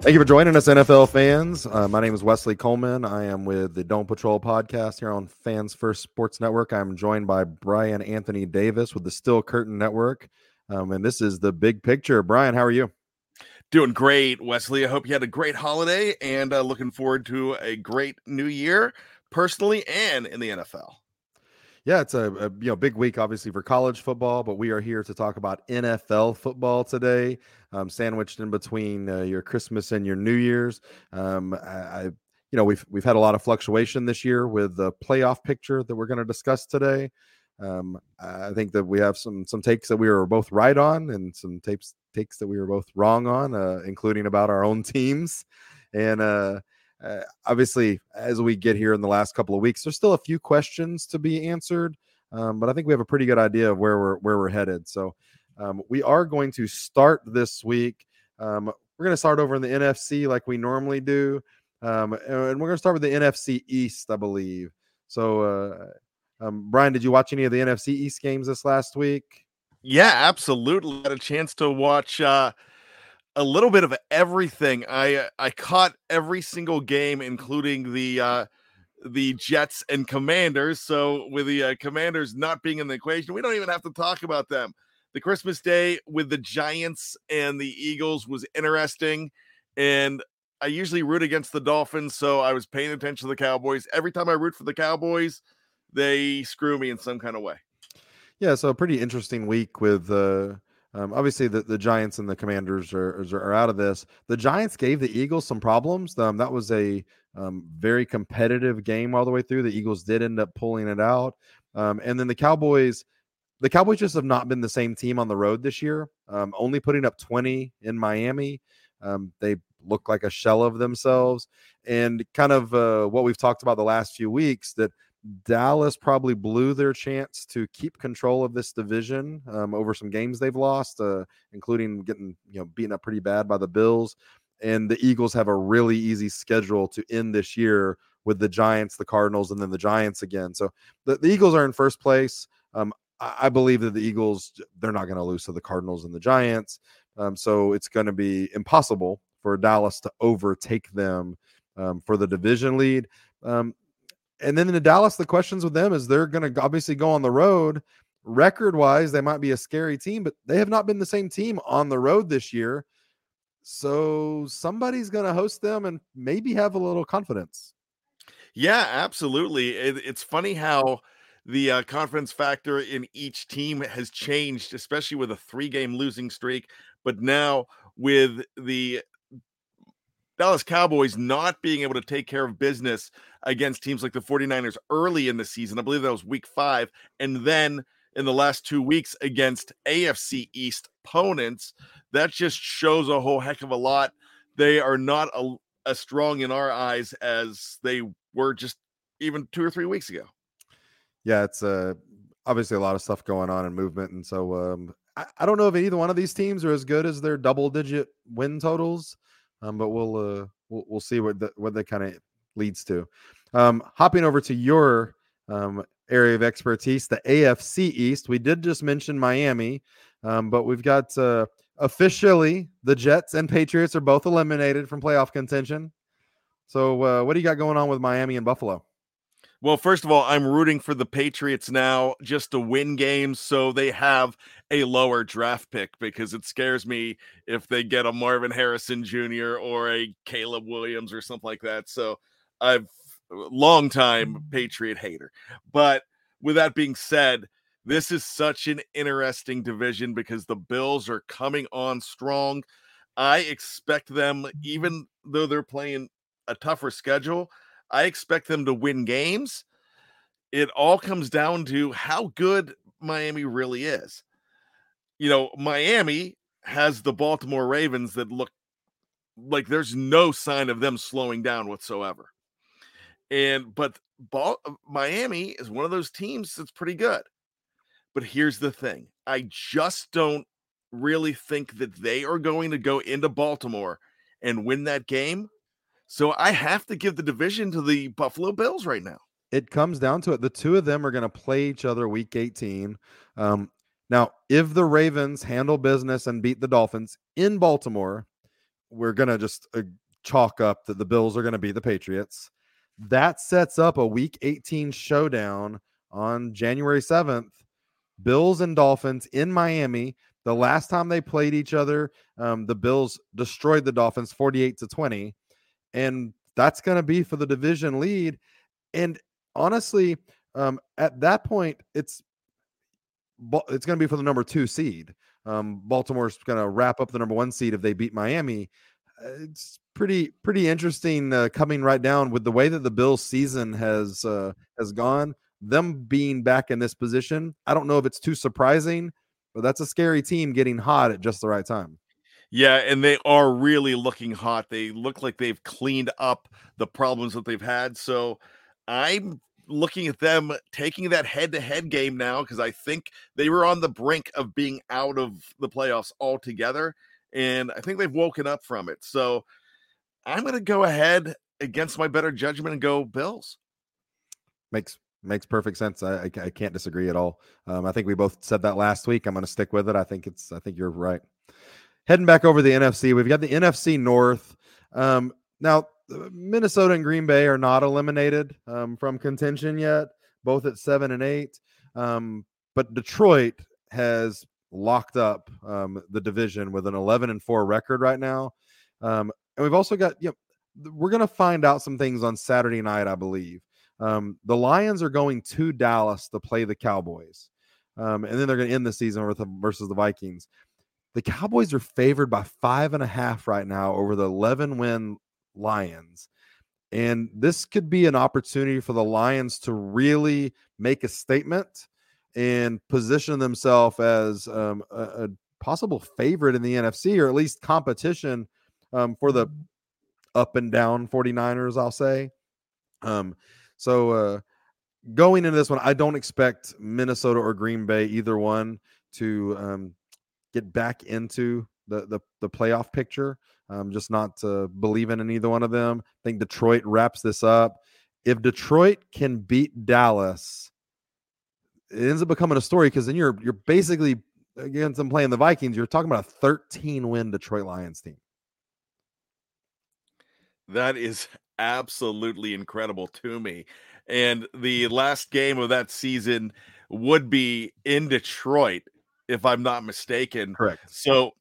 Thank you for joining us, NFL fans. Uh, my name is Wesley Coleman. I am with the Dome Patrol podcast here on Fans First Sports Network. I'm joined by Bryan Anthony Davis with the Steel Curtain Network. Um, and this is the big picture. Bryan, how are you? Doing great, Wesley. I hope you had a great holiday and uh, looking forward to a great new year, personally and in the NFL. Yeah, it's a, a, you know big week, obviously for college football, but we are here to talk about NFL football today, um, sandwiched in between uh, your Christmas and your New Year's. Um, I, I, you know, we've we've had a lot of fluctuation this year with the playoff picture that we're going to discuss today. Um, I think that we have some some takes that we were both right on, and some tapes takes that we were both wrong on, uh, including about our own teams. And uh, uh, obviously, as we get here in the last couple of weeks, there's still a few questions to be answered, um, but I think we have a pretty good idea of where we're where we're headed. So um, we are going to start this week. Um, we're going to start over in the NFC like we normally do, um, and we're going to start with the NFC East, I believe. So. Uh, um, Bryan, did you watch any of the NFC East games this last week? Yeah, absolutely. Had a chance to watch uh, a little bit of everything. I uh, I caught every single game, including the uh, the Jets and Commanders. So with the uh, Commanders not being in the equation, we don't even have to talk about them. The Christmas Day with the Giants and the Eagles was interesting, and I usually root against the Dolphins, so I was paying attention to the Cowboys. Every time I root for the Cowboys, they screw me in some kind of way. Yeah, so a pretty interesting week with uh um, obviously the, the Giants and the Commanders are, are out of this. The Giants gave the Eagles some problems. Um, that was a um, very competitive game all the way through. The Eagles did end up pulling it out, um, and then the Cowboys. The Cowboys just have not been the same team on the road this year. Um, only putting up 20 in Miami. Um, they look like a shell of themselves, and kind of uh, what we've talked about the last few weeks that Dallas probably blew their chance to keep control of this division um, over some games they've lost, uh, including getting you know beaten up pretty bad by the Bills. And the Eagles have a really easy schedule to end this year with the Giants, the Cardinals, and then the Giants again. So the, the Eagles are in first place. Um, I, believe that the Eagles they're not going to lose to the Cardinals and the Giants. Um, so it's going to be impossible for Dallas to overtake them um, for the division lead. Um, and then in the Dallas, the questions with them is they're going to obviously go on the road. Record wise, they might be a scary team, but they have not been the same team on the road this year. So somebody's going to host them and maybe have a little confidence. Yeah, absolutely. It, it's funny how the uh, confidence factor in each team has changed, especially with a three game losing streak. But now with the Dallas Cowboys not being able to take care of business against teams like the 49ers early in the season. I believe that was week five. And then in the last two weeks against AFC East opponents, that just shows a whole heck of a lot. They are not a, as strong in our eyes as they were just even two or three weeks ago. Yeah, it's uh, obviously a lot of stuff going on in movement. And so um, I, I don't know if either one of these teams are as good as their double digit win totals. Um, but we'll uh, we'll, we'll see what the, what that kind of leads to. Um, hopping over to your um, area of expertise, the AFC East. We did just mention Miami, um, but we've got uh, officially the Jets and Patriots are both eliminated from playoff contention. So, uh, what do you got going on with Miami and Buffalo? Well, first of all, I'm rooting for the Patriots now just to win games so they have a lower draft pick because it scares me if they get a Marvin Harrison Jr. or a Caleb Williams or something like that. So I've uh, long time. Patriot hater. But with that being said, this is such an interesting division because the Bills are coming on strong. I expect them, even though they're playing a tougher schedule, I expect them to win games. It all comes down to how good Miami really is. You know, Miami has the Baltimore Ravens that look like there's no sign of them slowing down whatsoever. And but uh, Miami is one of those teams that's pretty good. But here's the thing. I just don't really think that they are going to go into Baltimore and win that game so I have to give the division to the Buffalo Bills right now. It comes down to it. The two of them are going to play each other week 18. Um, Now, if the Ravens handle business and beat the Dolphins in Baltimore, we're going to just uh, chalk up that the Bills are going to be the Patriots. That sets up a week 18 showdown on January 7th. Bills and Dolphins in Miami. The last time they played each other, um, the Bills destroyed the Dolphins 48 to 20. And that's going to be for the division lead. And honestly, um, at that point, it's it's going to be for the number two seed. Um, Baltimore's going to wrap up the number one seed if they beat Miami. Uh, it's pretty pretty interesting uh, coming right down with the way that the Bills season has uh, has gone. Them being back in this position, I don't know if it's too surprising, but that's a scary team getting hot at just the right time. Yeah, and they are really looking hot. They look like they've cleaned up the problems that they've had. So I'm looking at them taking that head to head game now because I think they were on the brink of being out of the playoffs altogether. And I think they've woken up from it. So I'm going to go ahead against my better judgment and go Bills. Makes makes perfect sense. I, I, I can't disagree at all. Um, I think we both said that last week. I'm going to stick with it. I think it's I think you're right. Heading back over the NFC, we've got the NFC North. Um, now Minnesota and Green Bay are not eliminated um, from contention yet, both at seven and eight. Um, but Detroit has locked up um, the division with an 11 and four record right now. Um, and we've also got, you know, we're going to find out some things on Saturday night, I believe. Um, the Lions are going to Dallas to play the Cowboys. And then they're going to end the season with versus the Vikings. The Cowboys are favored by five and a half right now over the 11 win Lions. And this could be an opportunity for the Lions to really make a statement and position themselves as um, a, a, possible favorite in the NFC or at least competition um, for the mm-hmm. up and down 49ers, I'll say. Um, so uh, going into this one, I don't expect Minnesota or Green Bay, either one, to um, get back into the, the, the playoff picture. I'm just not uh, believing in either one of them. I think Detroit wraps this up. If Detroit can beat Dallas, it ends up becoming a story because then you're you're basically against them playing the Vikings. You're talking about a 13 win Detroit Lions team. That is absolutely incredible to me. And the last game of that season would be in Detroit, if I'm not mistaken. Correct. So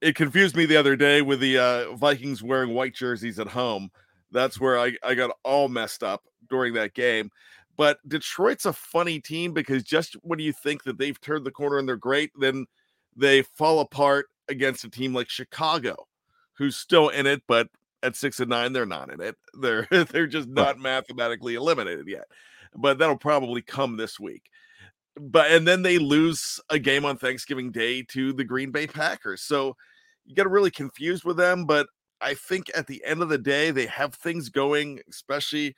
it confused me the other day with the uh, Vikings wearing white jerseys at home. That's where I, I got all messed up during that game. But Detroit's a funny team because just when you think that they've turned the corner and they're great, then they fall apart against a team like Chicago, who's still in it, but at six and nine, they're not in it. They're they're just not mathematically eliminated yet. But that'll probably come this week but and then they lose a game on Thanksgiving Day to the Green Bay Packers. So you get really confused with them, but I think at the end of the day they have things going, especially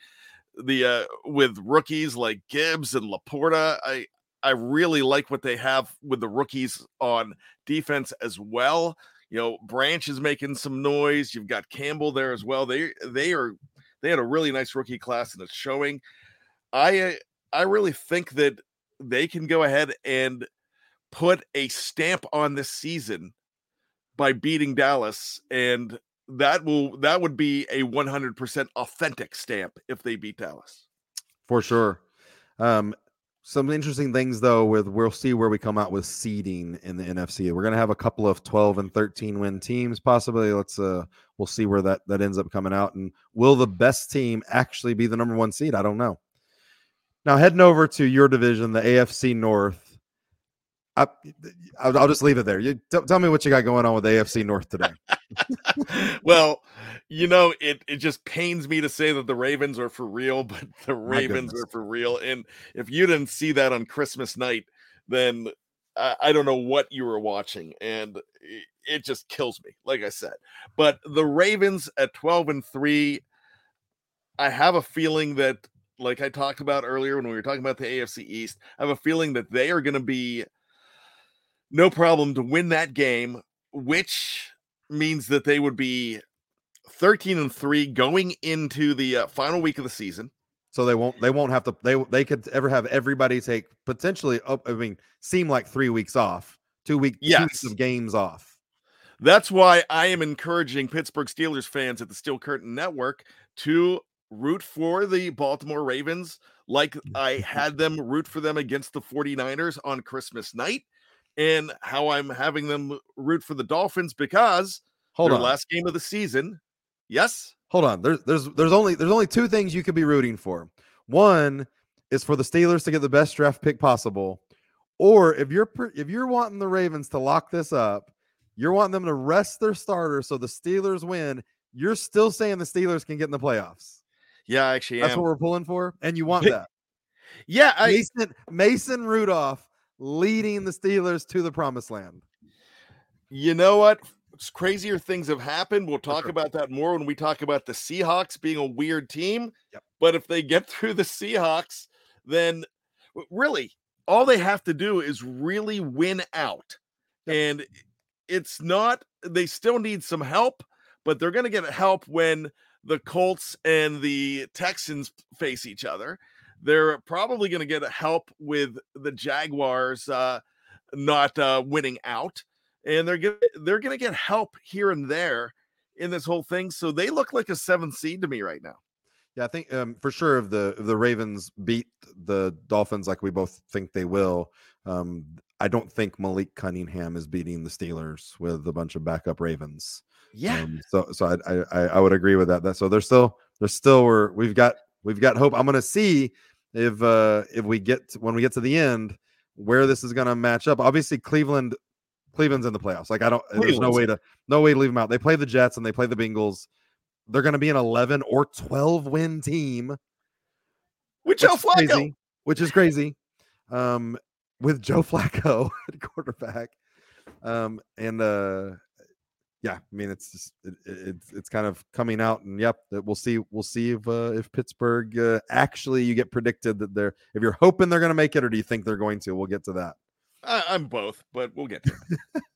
the uh with rookies like Gibbs and LaPorta. I I really like what they have with the rookies on defense as well. You know, Branch is making some noise. You've got Campbell there as well. They they are they had a really nice rookie class and it's showing. I I really think that they can go ahead and put a stamp on this season by beating Dallas and that will that would be a 100% authentic stamp if they beat Dallas. For sure. Um some interesting things though with we'll see where we come out with seeding in the NFC. We're going to have a couple of 12 and 13 win teams possibly. Let's uh we'll see where that that ends up coming out and will the best team actually be the number 1 seed? I don't know. Now heading over to your division, the AFC North. I, will just leave it there. You t- tell me what you got going on with AFC North today. well, you know, it it just pains me to say that the Ravens are for real, but the Ravens are for real. And if you didn't see that on Christmas night, then I, I don't know what you were watching, and it, it just kills me. Like I said, but the Ravens at twelve and three. I have a feeling that like I talked about earlier when we were talking about the AFC East, I have a feeling that they are going to be no problem to win that game, which means that they would be 13 and 3 going into the uh, final week of the season. so they won't they won't have to they they could ever have everybody take potentially up I mean seem like three weeks off, two week two Yes. weeks of games off. That's why I am encouraging Pittsburgh Steelers fans at the Steel Curtain Network to root for the Baltimore Ravens like I had them root for them against the 49ers on Christmas night and how I'm having them root for the Dolphins because Hold their on, last game of the season. Yes. hold on. There's there's there's only there's only two things you could be rooting for. One is for the Steelers to get the best draft pick possible, or if you're if you're wanting the Ravens to lock this up, you're wanting them to rest their starter so the Steelers win. You're still saying the Steelers can get in the playoffs. Yeah, I actually That's am. what we're pulling for, and you want that. yeah, I Mason Mason Rudolph leading the Steelers to the promised land. You know what? Crazier things have happened. We'll talk sure. about that more when we talk about the Seahawks being a weird team. Yep. But if they get through the Seahawks, then really all they have to do is really win out. Yep. And it's not, they still need some help, but they're going to get help when the Colts and the Texans face each other. They're probably going to get help with the Jaguars uh, not uh, winning out and they're gonna they're gonna get help here and there in this whole thing. So they look like a seventh seed to me right now. Yeah, I think um, for sure if the if the Ravens beat the Dolphins like we both think they will, um, I don't think Malik Cunningham is beating the Steelers with a bunch of backup Ravens. Yeah, Um, so so I, I I- would agree with that. That so there's still there's still we're we've got we've got hope. I'm gonna see if uh if we get to- when we get to the end where this is gonna match up. Obviously Cleveland Cleveland's in the playoffs. Like I don't there's no way to no way to leave them out. They play the Jets and they play the Bengals. They're gonna be an 11 or 12 win team with which Joe is Flacco. crazy, which is crazy. Um, with Joe Flacco at quarterback, um, and uh, yeah, I mean it's just it, it- it's it's kind of coming out, and yep, we'll see we'll see if uh, if Pittsburgh uh, actually you get predicted that they're if you're hoping they're going to make it, or do you think they're going to? We'll get to that. I, I'm both, but we'll get to it.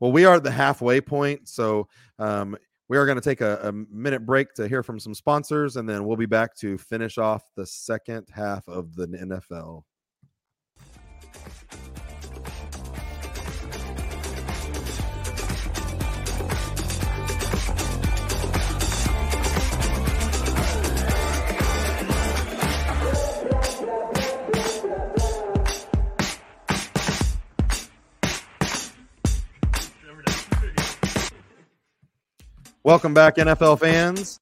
Well, we are at the halfway point, so um, we are going to take a, a minute break to hear from some sponsors, and then we'll be back to finish off the second half of the NFL. Welcome back, NFL fans.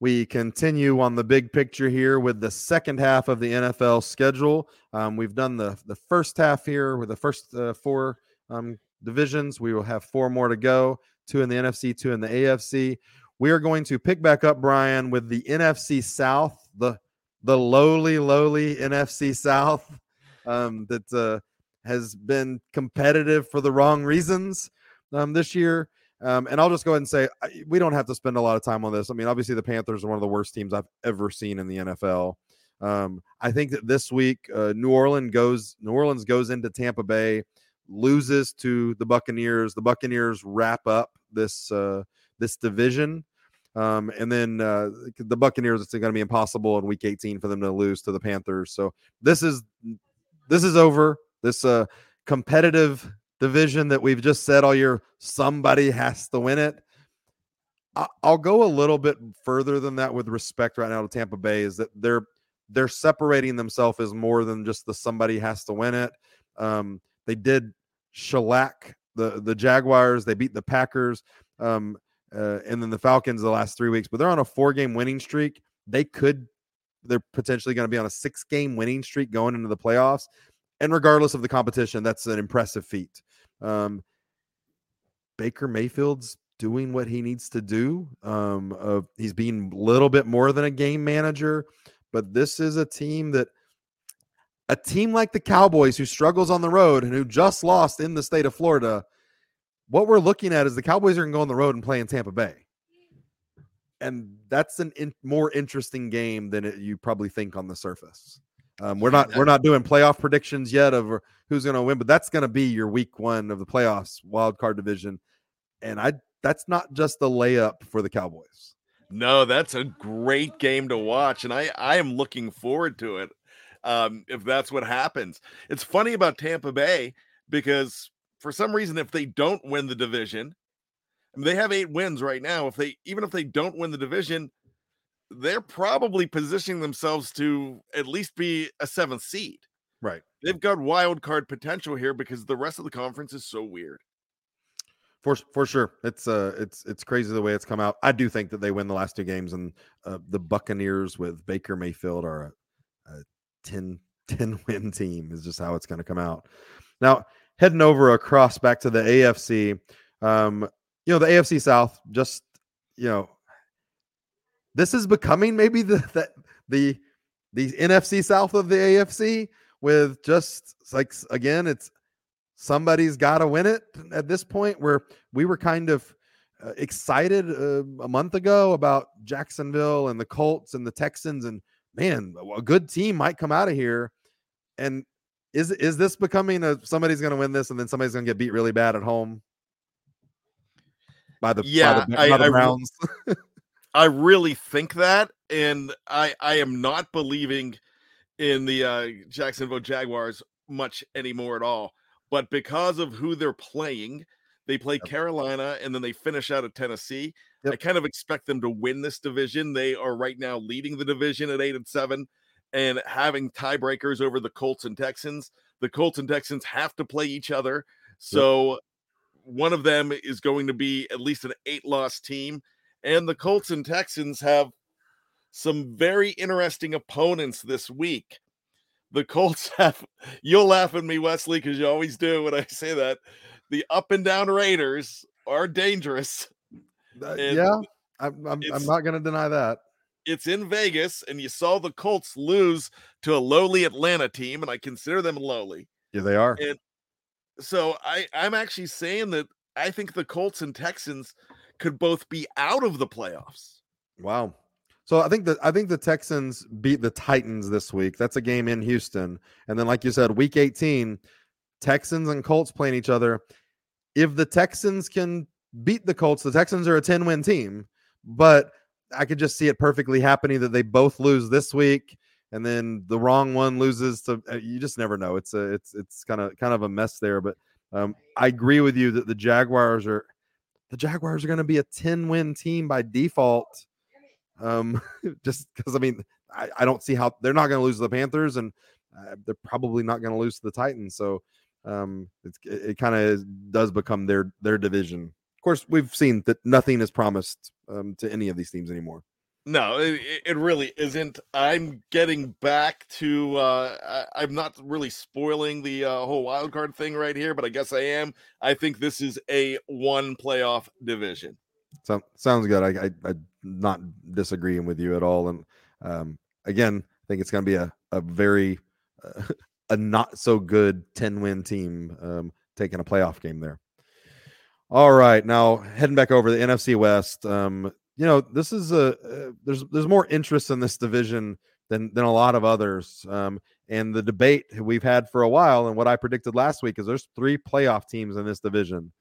We continue on the big picture here with the second half of the NFL schedule. Um, we've done the the first half here with the first uh, four um, divisions. We will have four more to go: two in the NFC, two in the AFC. We are going to pick back up, Bryan, with the NFC South, the the lowly, lowly NFC South um, that uh, has been competitive for the wrong reasons um, this year. Um, and I'll just go ahead and say I, we don't have to spend a lot of time on this. I mean, obviously the Panthers are one of the worst teams I've ever seen in the NFL. Um, I think that this week uh, New Orleans goes New Orleans goes into Tampa Bay, loses to the Buccaneers. The Buccaneers wrap up this uh, this division. Um, and then uh, the Buccaneers, it's going to be impossible in Week 18 for them to lose to the Panthers. So this is this is over. This uh, competitive division that we've just said all year, somebody has to win it. I'll go a little bit further than that with respect right now to Tampa Bay. Is that they're they're separating themselves as more than just the somebody has to win it. Um, they did shellac the the Jaguars. They beat the Packers. Um, uh, and then the Falcons the last three weeks, but they're on a four game winning streak. They could, they're potentially going to be on a six game winning streak going into the playoffs. And regardless of the competition, that's an impressive feat. Um, Baker Mayfield's doing what he needs to do. Um, uh, he's being a little bit more than a game manager, but this is a team that a team like the Cowboys who struggles on the road and who just lost in the state of Florida. What we're looking at is the Cowboys are going to go on the road and play in Tampa Bay. And that's an in, more interesting game than it, you probably think on the surface. Um, we're not we're not doing playoff predictions yet of who's going to win, but that's going to be your week one of the playoffs wild card division, and I that's not just a layup for the Cowboys. No, that's a great game to watch, and I I am looking forward to it. Um, if that's what happens, it's funny about Tampa Bay because for some reason, if they don't win the division, they have eight wins right now. If they even if they don't win the division, they're probably positioning themselves to at least be a seventh seed. Right. They've got wild card potential here because the rest of the conference is so weird. For for sure, it's uh it's it's crazy the way it's come out. I do think that they win the last two games, and uh, the Buccaneers with Baker Mayfield are a, a 10, 10 win team. Is just how it's going to come out. Now heading over across back to the AFC, um, you know the AFC South. Just you know, this is becoming maybe the the the, the NFC South of the AFC with just like again, it's somebody's got to win it at this point where we were kind of uh, excited uh, a month ago about Jacksonville and the Colts and the Texans and man a good team might come out of here. And is is this becoming a somebody's going to win this and then somebody's going to get beat really bad at home? By the yeah by the, I, by the I, Browns. I really think that and I I am not believing in the uh, Jacksonville Jaguars much anymore at all but because of who they're playing, they play yep. Carolina and then they finish out at Tennessee. Yep. I kind of expect them to win this division. They are right now leading the division at eight and seven and having tiebreakers over the Colts and Texans. The Colts and Texans have to play each other. So yep. one of them is going to be at least an eight loss team. And the Colts and Texans have some very interesting opponents this week the Colts have you'll laugh at me, Wesley, because you always do when I say that. The up and down Raiders are dangerous. Uh, yeah, I'm, I'm, I'm not going to deny that. It's in Vegas, and you saw the Colts lose to a lowly Atlanta team, and I consider them lowly. Yeah, they are. And so I, I'm actually saying that I think the Colts and Texans could both be out of the playoffs. Wow. So I think that I think the Texans beat the Titans this week. That's a game in Houston. And then like you said, week 18, Texans and Colts playing each other. If the Texans can beat the Colts, the Texans are a 10-win team, but I could just see it perfectly happening that they both lose this week and then the wrong one loses to uh, you just never know. It's a it's it's kind of kind of a mess there, but um, I agree with you that the Jaguars are the Jaguars are going to be a 10 win team by default um, just because I mean, I, I, don't see how they're not going to lose to the Panthers, and uh, they're probably not going to lose to the Titans. So um, it, it kind of does become their their division. Of course, we've seen that nothing is promised um, to any of these teams anymore. No, it, it really isn't. I'm getting back to. Uh, I, am not really spoiling the uh, whole wild card thing right here, but I guess I am. I think this is a one playoff division. So, sounds good. I, I, I not disagreeing with you at all. And um, again, I think it's going to be a a very uh, a not so good ten win team um, taking a playoff game there. All right, now heading back over the NFC West. Um, you know, this is a uh, there's there's more interest in this division than than a lot of others. Um, and the debate we've had for a while, and what I predicted last week is there's three playoff teams in this division.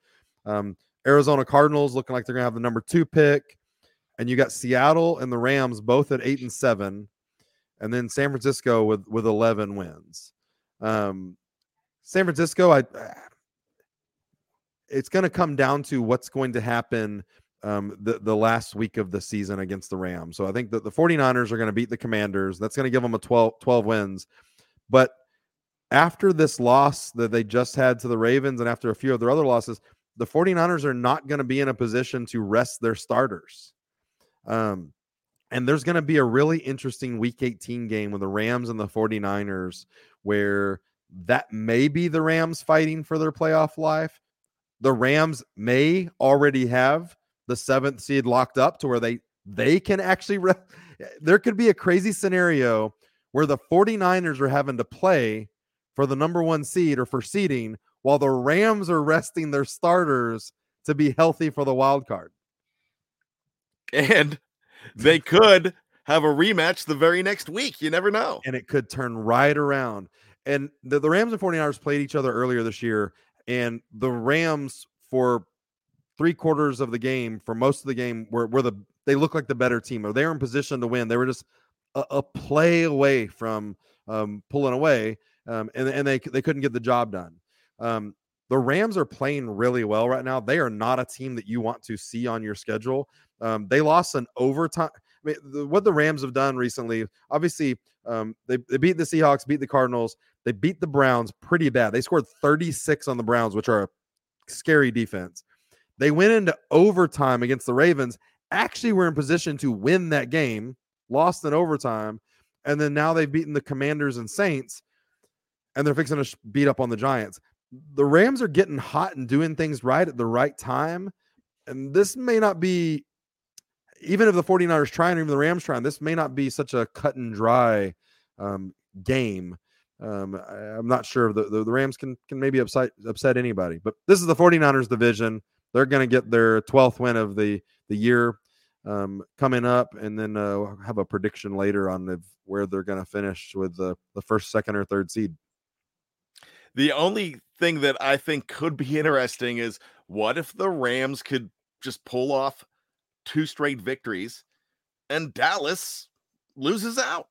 Um, Arizona Cardinals looking like they're going to have the number two pick and you got Seattle and the Rams both at eight and seven, and then San Francisco with with eleven wins. Um, San Francisco, I it's going to come down to what's going to happen um, the, the last week of the season against the Rams. So I think that the 49ers are going to beat the Commanders. That's going to give them a 12, 12 wins. But after this loss that they just had to the Ravens and after a few of their other losses, the 49ers are not going to be in a position to rest their starters. Um, and there's going to be a really interesting week 18 game with the Rams and the 49ers where that may be the Rams fighting for their playoff life. The Rams may already have the seventh seed locked up to where they they can actually re- there could be a crazy scenario where the 49ers are having to play for the number one seed or for seeding while the Rams are resting their starters to be healthy for the wild card and they could have a rematch the very next week. You never know. And it could turn right around. And the, the Rams and 49ers played each other earlier this year, and the Rams for three quarters of the game, for most of the game, were, were the they look like the better team or they were in position to win. They were just a, a play away from um, pulling away, um, and and they they couldn't get the job done. Um, the Rams are playing really well right now. They are not a team that you want to see on your schedule. Um, they lost an overtime. I mean, the, what the Rams have done recently, obviously, um, they, they beat the Seahawks, beat the Cardinals, they beat the Browns pretty bad. They scored 36 on the Browns, which are a scary defense. They went into overtime against the Ravens, actually were in position to win that game, lost in overtime, and then now they've beaten the Commanders and Saints, and they're fixing to beat up on the Giants. The Rams are getting hot and doing things right at the right time. And this may not be, even if the 49ers try and even the Rams try, this may not be such a cut and dry um, game. Um, I, am not sure the, the, the, Rams can can maybe upset upset anybody, but this is the 49ers division. They're going to get their 12th win of the the year um, coming up, and then uh, have a prediction later on where they're going to finish with the, the first, second, or third seed. The only thing that I think could be interesting is what if the Rams could just pull off two straight victories and Dallas loses out?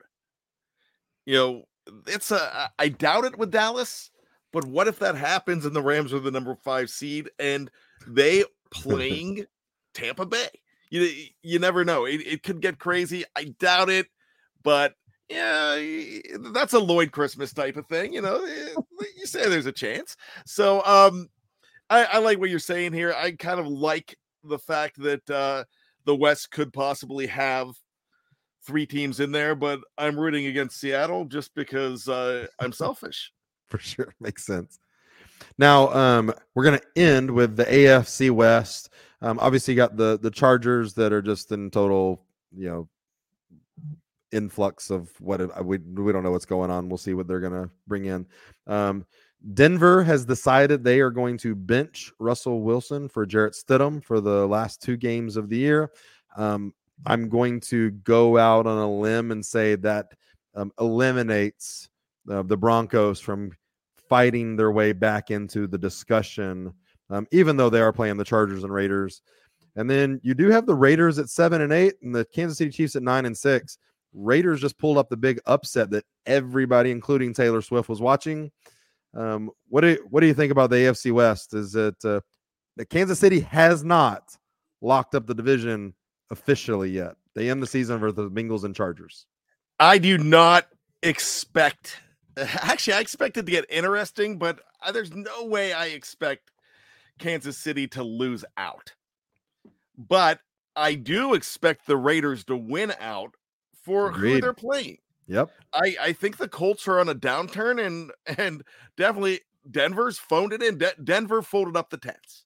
You know, it's a I doubt it with Dallas, but what if that happens and the Rams are the number five seed and they playing Tampa Bay? You you never know. It, it could get crazy. I doubt it, but yeah, that's a Lloyd Christmas type of thing. You know, eh, you say there's a chance. So um, I, I like what you're saying here. I kind of like the fact that uh, the West could possibly have three teams in there, but I'm rooting against Seattle just because uh, I'm selfish. For sure, makes sense. Now, um, we're going to end with the AFC West. Um, obviously, you got the the Chargers that are just in total, you know, influx of what we we don't know what's going on. We'll see what they're going to bring in. Um, Denver has decided they are going to bench Russell Wilson for Jarrett Stidham for the last two games of the year. Um, I'm going to go out on a limb and say that um, eliminates uh, the Broncos from fighting their way back into the discussion, um, even though they are playing the Chargers and Raiders. And then you do have the Raiders at seven and eight, and the Kansas City Chiefs at nine and six. Raiders just pulled up the big upset that everybody, including Taylor Swift, was watching. Um, what do you, what do you think about the AFC West? Is it uh, that Kansas City has not locked up the division officially yet. They end the season for the Bengals and Chargers. I do not expect. Actually, I expect it to get interesting, but uh, there's no way I expect Kansas City to lose out. But I do expect the Raiders to win out for Agreed. who they're playing. Yep. I I think the Colts are on a downturn and and definitely Denver's phoned it in. De- Denver folded up the tents.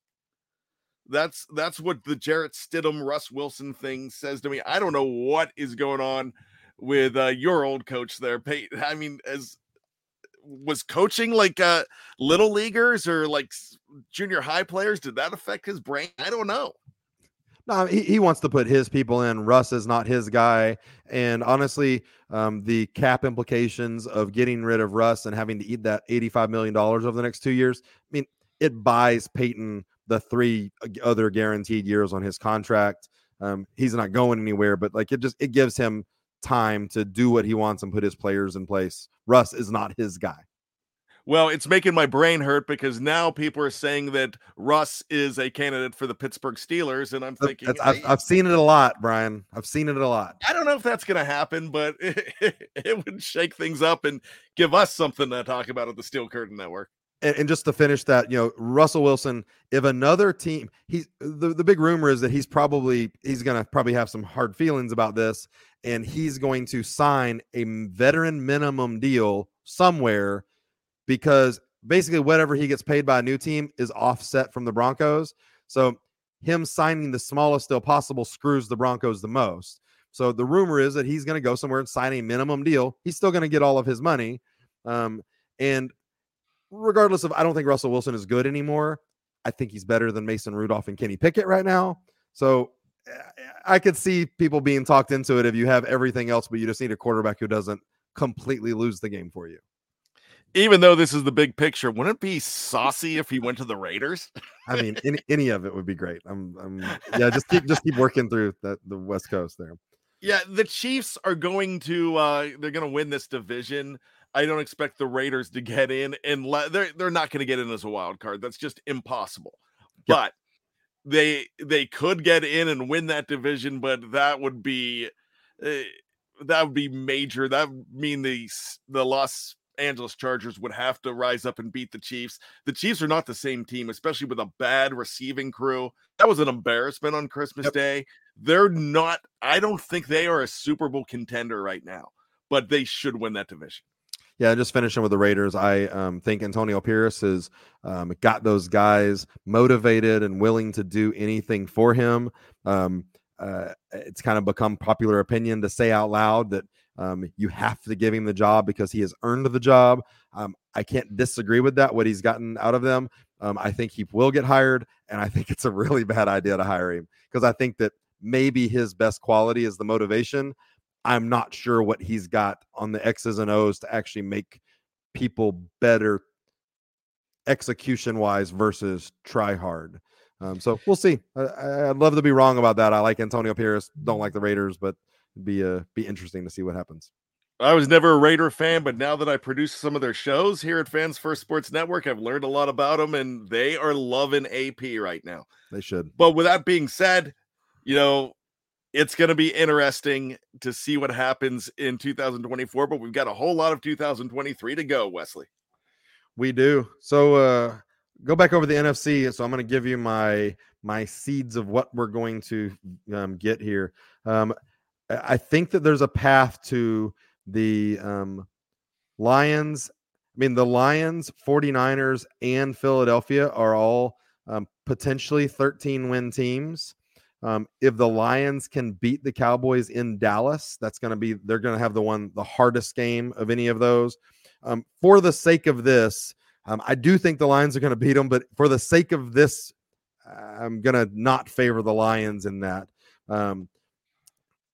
That's that's what the Jarrett Stidham Russ Wilson thing says to me. I don't know what is going on with uh, your old coach there, Payton. I mean, as was coaching like uh little leaguers or like junior high players did that affect his brain i don't know no he, he wants to put his people in russ is not his guy and honestly um, the cap implications of getting rid of russ and having to eat that 85 million dollars over the next two years i mean it buys payton the three other guaranteed years on his contract. Um, he's not going anywhere, but like it just it gives him time to do what he wants and put his players in place. Russ is not his guy. Well, it's making my brain hurt because now people are saying that Russ is a candidate for the Pittsburgh Steelers, and I'm thinking I've, I've, seen it a lot, Bryan. I've seen it a lot. I don't know if that's going to happen, but it, it, would shake things up and give us something to talk about at the Steel Curtain Network and, and, just to finish that, you know, Russell Wilson, if another team, he's the, the big rumor is that he's probably he's gonna probably have some hard feelings about this, and he's going to sign a veteran minimum deal somewhere because basically whatever he gets paid by a new team is offset from the Broncos. So him signing the smallest deal possible screws the Broncos the most. So the rumor is that he's going to go somewhere and sign a minimum deal. He's still going to get all of his money. Um, and regardless of, I don't think Russell Wilson is good anymore. I think he's better than Mason Rudolph and Kenny Pickett right now. So I could see people being talked into it if you have everything else, but you just need a quarterback who doesn't completely lose the game for you. Even though this is the big picture, wouldn't it be saucy if he went to the Raiders? I mean, any, any of it would be great. I'm, I'm yeah, just keep just keep working through that the West Coast there. Yeah, the Chiefs are going to uh they're going to win this division. I don't expect the Raiders to get in and le- they're they're not going to get in as a wild card. That's just impossible. Yep. But they they could get in and win that division, but that would be uh, that would be major. That would mean the the Los Angeles Chargers would have to rise up and beat the Chiefs. The Chiefs are not the same team, especially with a bad receiving crew. That was an embarrassment on Christmas yep. Day. They're not, I don't think they are a Super Bowl contender right now, but they should win that division. Yeah, just finishing with the Raiders, I um, think Antonio Pierce has um, got those guys motivated and willing to do anything for him. Um, uh, it's kind of become popular opinion to say out loud that um, you have to give him the job because he has earned the job. Um, I can't disagree with that, what he's gotten out of them. Um, I think he will get hired, and I think it's a really bad idea to hire him because I think that maybe his best quality is the motivation. I'm not sure what he's got on the X's and O's to actually make people better execution wise versus try hard. Um, so we'll see. I, would love to be wrong about that. I like Antonio Pierce, don't like the Raiders, but be uh, be interesting to see what happens. I was never a Raider fan, but now that I produce some of their shows here at Fans First Sports Network, I've learned a lot about them, and they are loving AP right now. They should. But with that being said, you know, it's going to be interesting to see what happens in 2024, but we've got a whole lot of 2023 to go, Wesley. We do. So uh go back over the NFC. So I'm going to give you my my seeds of what we're going to um, get here. Um, I think that there's a path to the um, Lions. I mean, the Lions, 49ers, and Philadelphia are all um, potentially 13 win teams. Um, if the Lions can beat the Cowboys in Dallas, that's going to be, they're going to have the one, the hardest game of any of those. Um, for the sake of this, um, I do think the Lions are going to beat them, but for the sake of this, I'm going to not favor the Lions in that. Um,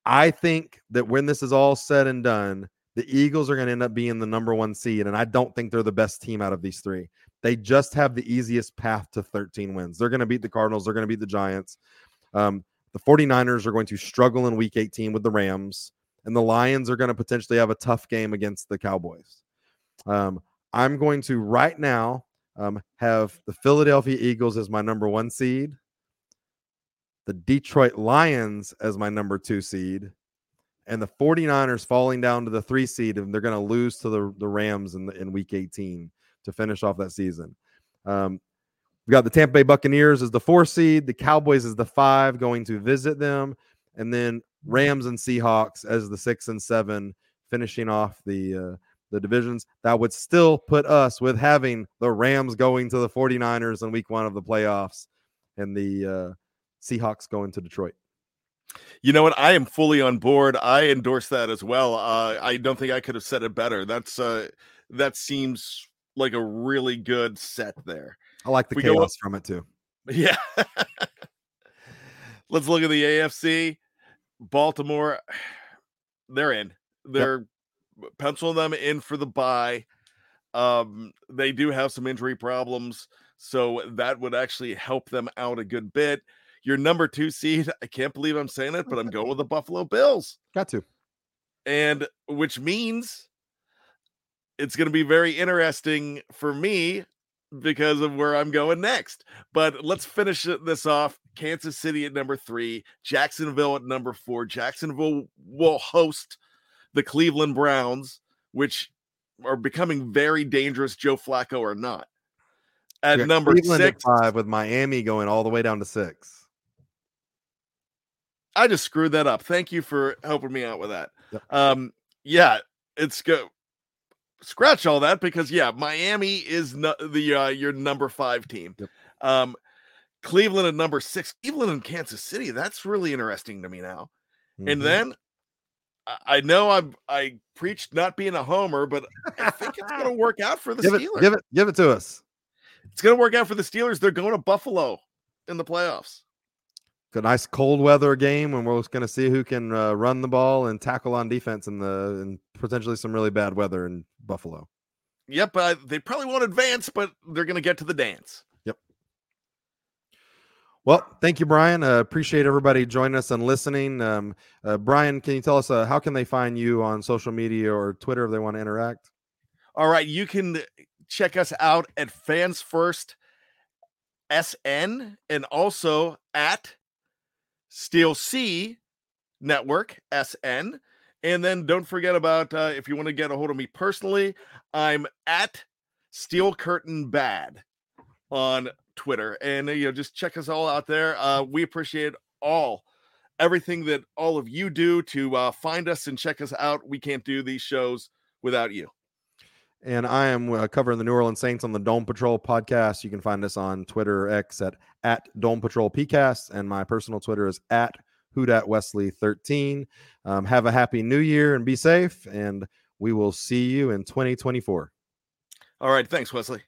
I think that when this is all said and done, the Eagles are going to end up being the number one seed. And I don't think they're the best team out of these three. They just have the easiest path to 13 wins. They're going to beat the Cardinals. They're going to beat the Giants. Um, the 49ers are going to struggle in week 18 with the Rams. And the Lions are going to potentially have a tough game against the Cowboys. Um, I'm going to right now um, have the Philadelphia Eagles as my number one seed the Detroit Lions as my number two seed, and the 49ers falling down to the three seed, and they're going to lose to the, the Rams in, the, in week 18 to finish off that season. Um, we got the Tampa Bay Buccaneers as the four seed, the Cowboys as the five, going to visit them, and then Rams and Seahawks as the six and seven, finishing off the uh, the divisions. That would still put us with having the Rams going to the 49ers in week one of the playoffs and the uh, Seahawks going to Detroit. You know what? I am fully on board. I endorse that as well. Uh, I don't think I could have said it better. That's uh, that seems like a really good set there. I like the we chaos from it too. Yeah. Let's look at the AFC. Baltimore, they're in. They're yep. penciling them in for the bye. Um, they do have some injury problems, so that would actually help them out a good bit your number two seed. I can't believe I'm saying it, but I'm going with the Buffalo Bills. Got to. And which means it's going to be very interesting for me because of where I'm going next. But let's finish this off. Kansas City at number three, Jacksonville at number four. Jacksonville will host the Cleveland Browns, which are becoming very dangerous, Joe Flacco or not. At yeah, number Cleveland six, at five, with Miami going all the way down to six. I just screwed that up. Thank you for helping me out with that. Yep. Um, yeah, it's good. Scratch all that because yeah, Miami is no, the uh, your number five team. Yep. Um, Cleveland at number six. Cleveland and Kansas City. That's really interesting to me now. Mm-hmm. And then I know I I preached not being a homer, but I think it's going to work out for the give Steelers. It, give it, give it to us. It's going to work out for the Steelers. They're going to Buffalo in the playoffs a nice cold weather game when we're going to see who can uh, run the ball and tackle on defense in the and potentially some really bad weather in Buffalo. Yep, uh, they probably won't advance, but they're going to get to the dance. Yep. Well, thank you, Bryan. Uh, appreciate everybody joining us and listening. Um, uh, Bryan, can you tell us uh, how can they find you on social media or Twitter if they want to interact? All right, you can check us out at Fans First SN and also at Steel C Network SN. And then don't forget about uh, if you want to get a hold of me personally, I'm at Steel Curtain Bad on Twitter, and uh, you know, just check us all out there. Uh, we appreciate all everything that all of you do to uh, find us and check us out. We can't do these shows without you. And I am uh, covering the New Orleans Saints on the Dome Patrol podcast. You can find us on Twitter X at at Dome Patrol PCast, and my personal Twitter is at Hoodat Wesley 13. Um, have a happy new year and be safe, and we will see you in 2024. All right. Thanks, Wesley.